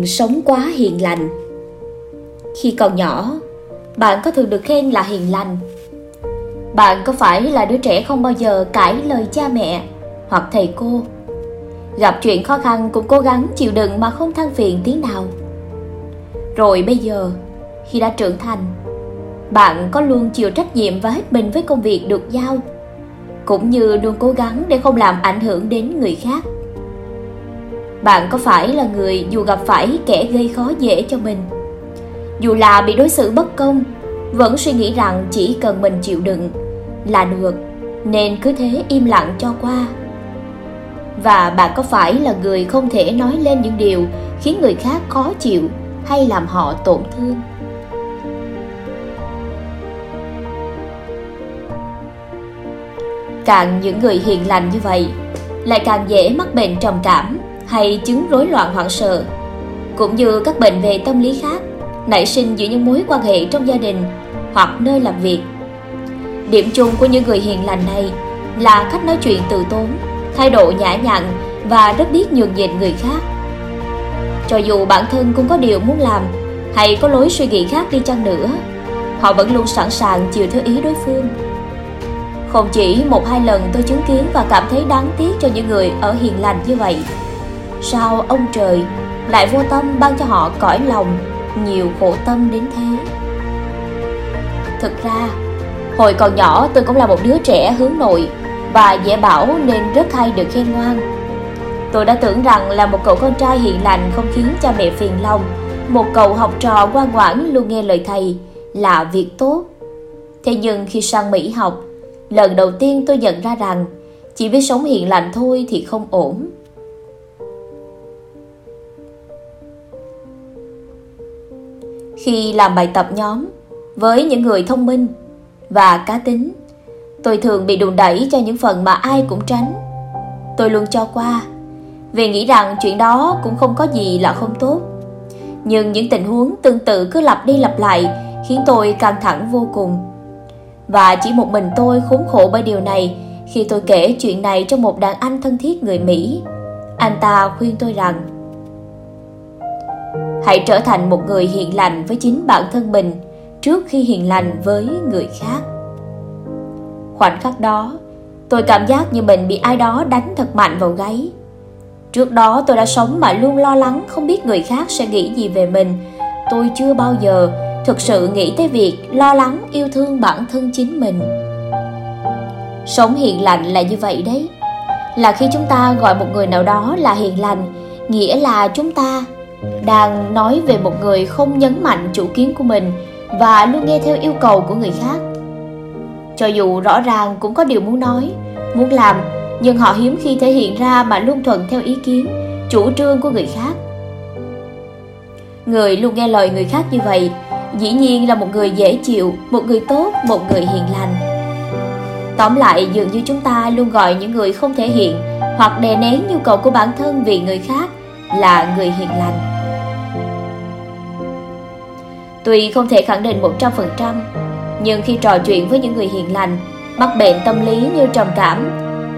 đừng sống quá hiền lành. Khi còn nhỏ, bạn có thường được khen là hiền lành. Bạn có phải là đứa trẻ không bao giờ cãi lời cha mẹ hoặc thầy cô? Gặp chuyện khó khăn cũng cố gắng chịu đựng mà không than phiền tiếng nào. Rồi bây giờ, khi đã trưởng thành, bạn có luôn chịu trách nhiệm và hết mình với công việc được giao, cũng như luôn cố gắng để không làm ảnh hưởng đến người khác bạn có phải là người dù gặp phải kẻ gây khó dễ cho mình? Dù là bị đối xử bất công, vẫn suy nghĩ rằng chỉ cần mình chịu đựng là được, nên cứ thế im lặng cho qua. Và bạn có phải là người không thể nói lên những điều khiến người khác khó chịu hay làm họ tổn thương? Càng những người hiền lành như vậy, lại càng dễ mắc bệnh trầm cảm hay chứng rối loạn hoảng sợ. Cũng như các bệnh về tâm lý khác, nảy sinh giữa những mối quan hệ trong gia đình hoặc nơi làm việc. Điểm chung của những người hiền lành này là cách nói chuyện từ tốn, thái độ nhã nhặn và rất biết nhường nhịn người khác. Cho dù bản thân cũng có điều muốn làm hay có lối suy nghĩ khác đi chăng nữa, họ vẫn luôn sẵn sàng chiều theo ý đối phương. Không chỉ một hai lần tôi chứng kiến và cảm thấy đáng tiếc cho những người ở hiền lành như vậy sao ông trời lại vô tâm ban cho họ cõi lòng, nhiều khổ tâm đến thế? Thực ra, hồi còn nhỏ tôi cũng là một đứa trẻ hướng nội và dễ bảo nên rất hay được khen ngoan. Tôi đã tưởng rằng là một cậu con trai hiền lành không khiến cha mẹ phiền lòng, một cậu học trò ngoan ngoãn luôn nghe lời thầy là việc tốt. Thế nhưng khi sang mỹ học, lần đầu tiên tôi nhận ra rằng chỉ biết sống hiền lành thôi thì không ổn. Khi làm bài tập nhóm với những người thông minh và cá tính. Tôi thường bị đùn đẩy cho những phần mà ai cũng tránh. Tôi luôn cho qua, vì nghĩ rằng chuyện đó cũng không có gì là không tốt. Nhưng những tình huống tương tự cứ lặp đi lặp lại khiến tôi căng thẳng vô cùng. Và chỉ một mình tôi khốn khổ bởi điều này khi tôi kể chuyện này cho một đàn anh thân thiết người mỹ. Anh ta khuyên tôi rằng hãy trở thành một người hiền lành với chính bản thân mình trước khi hiền lành với người khác. Khoảnh khắc đó, tôi cảm giác như mình bị ai đó đánh thật mạnh vào gáy. Trước đó tôi đã sống mà luôn lo lắng không biết người khác sẽ nghĩ gì về mình. Tôi chưa bao giờ thực sự nghĩ tới việc lo lắng yêu thương bản thân chính mình. Sống hiền lành là như vậy đấy. Là khi chúng ta gọi một người nào đó là hiền lành, nghĩa là chúng ta đang nói về một người không nhấn mạnh chủ kiến của mình và luôn nghe theo yêu cầu của người khác. Cho dù rõ ràng cũng có điều muốn nói, muốn làm, nhưng họ hiếm khi thể hiện ra mà luôn thuận theo ý kiến, chủ trương của người khác. Người luôn nghe lời người khác như vậy, dĩ nhiên là một người dễ chịu, một người tốt, một người hiền lành. Tóm lại, dường như chúng ta luôn gọi những người không thể hiện hoặc đè nén nhu cầu của bản thân vì người khác là người hiền lành tuy không thể khẳng định 100% nhưng khi trò chuyện với những người hiền lành, mắc bệnh tâm lý như trầm cảm,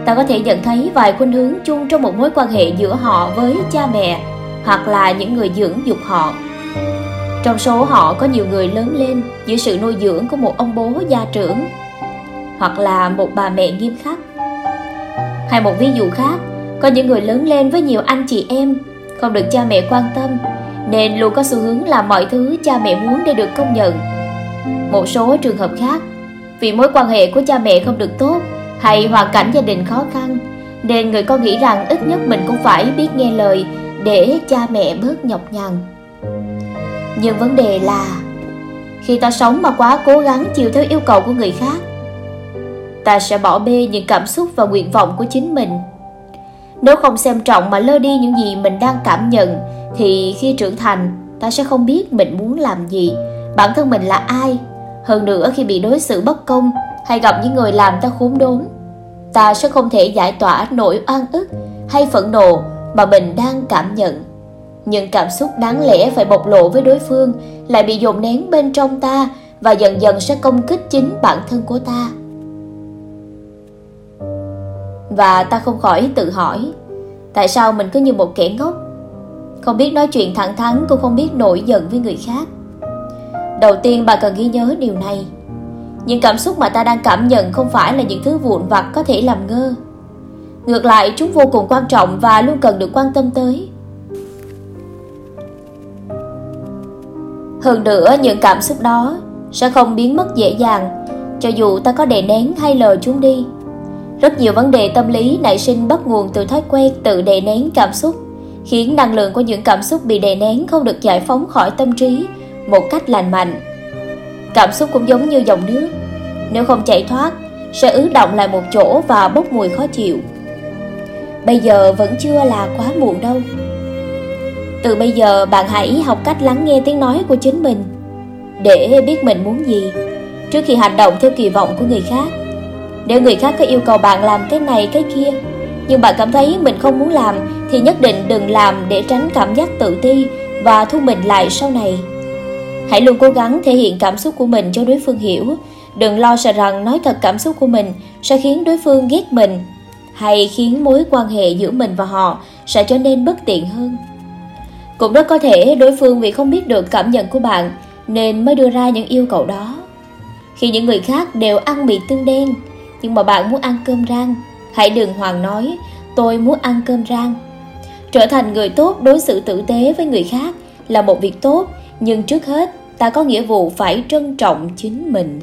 ta có thể nhận thấy vài khuynh hướng chung trong một mối quan hệ giữa họ với cha mẹ hoặc là những người dưỡng dục họ. Trong số họ có nhiều người lớn lên dưới sự nuôi dưỡng của một ông bố gia trưởng hoặc là một bà mẹ nghiêm khắc. Hay một ví dụ khác, có những người lớn lên với nhiều anh chị em không được cha mẹ quan tâm nên luôn có xu hướng làm mọi thứ cha mẹ muốn để được công nhận. Một số trường hợp khác, vì mối quan hệ của cha mẹ không được tốt hay hoàn cảnh gia đình khó khăn, nên người con nghĩ rằng ít nhất mình cũng phải biết nghe lời để cha mẹ bớt nhọc nhằn. Nhưng vấn đề là, khi ta sống mà quá cố gắng chiều theo yêu cầu của người khác, ta sẽ bỏ bê những cảm xúc và nguyện vọng của chính mình. Nếu không xem trọng mà lơ đi những gì mình đang cảm nhận thì khi trưởng thành, ta sẽ không biết mình muốn làm gì. Bản thân mình là ai? Hơn nữa, khi bị đối xử bất công hay gặp những người làm ta khốn đốn, ta sẽ không thể giải tỏa nỗi oan ức hay phẫn nộ mà mình đang cảm nhận. Nhưng cảm xúc đáng lẽ phải bộc lộ với đối phương lại bị dồn nén bên trong ta và dần dần sẽ công kích chính bản thân của ta. Và ta không khỏi tự hỏi, tại sao mình cứ như một kẻ ngốc? Không biết nói chuyện thẳng thắn Cũng không biết nổi giận với người khác. Đầu tiên bà cần ghi nhớ điều này. Những cảm xúc mà ta đang cảm nhận Không phải là những thứ vụn vặt có thể làm ngơ. Ngược lại chúng vô cùng quan trọng Và luôn cần được quan tâm tới. Hơn nữa những cảm xúc đó Sẽ không biến mất dễ dàng Cho dù ta có đè nén hay lờ chúng đi. Rất nhiều vấn đề tâm lý nảy sinh bắt nguồn từ thói quen tự đè nén cảm xúc, khiến năng lượng của những cảm xúc bị đè nén không được giải phóng khỏi tâm trí một cách lành mạnh. Cảm xúc cũng giống như dòng nước, nếu không chạy thoát, sẽ ứ động lại một chỗ và bốc mùi khó chịu. Bây giờ vẫn chưa là quá muộn đâu. Từ bây giờ bạn hãy học cách lắng nghe tiếng nói của chính mình để biết mình muốn gì trước khi hành động theo kỳ vọng của người khác. Nếu người khác có yêu cầu bạn làm cái này cái kia Nhưng bạn cảm thấy mình không muốn làm thì nhất định đừng làm để tránh cảm giác tự ti Và thu mình lại sau này. Hãy luôn cố gắng thể hiện cảm xúc của mình cho đối phương hiểu. Đừng lo sợ rằng nói thật cảm xúc của mình Sẽ khiến đối phương ghét mình Hay khiến mối quan hệ giữa mình và họ Sẽ trở nên bất tiện hơn. Cũng rất có thể đối phương vì không biết được cảm nhận của bạn Nên mới đưa ra những yêu cầu đó. Khi những người khác đều ăn mì tương đen nhưng mà bạn muốn ăn cơm rang, hãy đừng hoàng nói tôi muốn ăn cơm rang. Trở thành người tốt đối xử tử tế với người khác là một việc tốt, nhưng trước hết ta có nghĩa vụ phải trân trọng chính mình.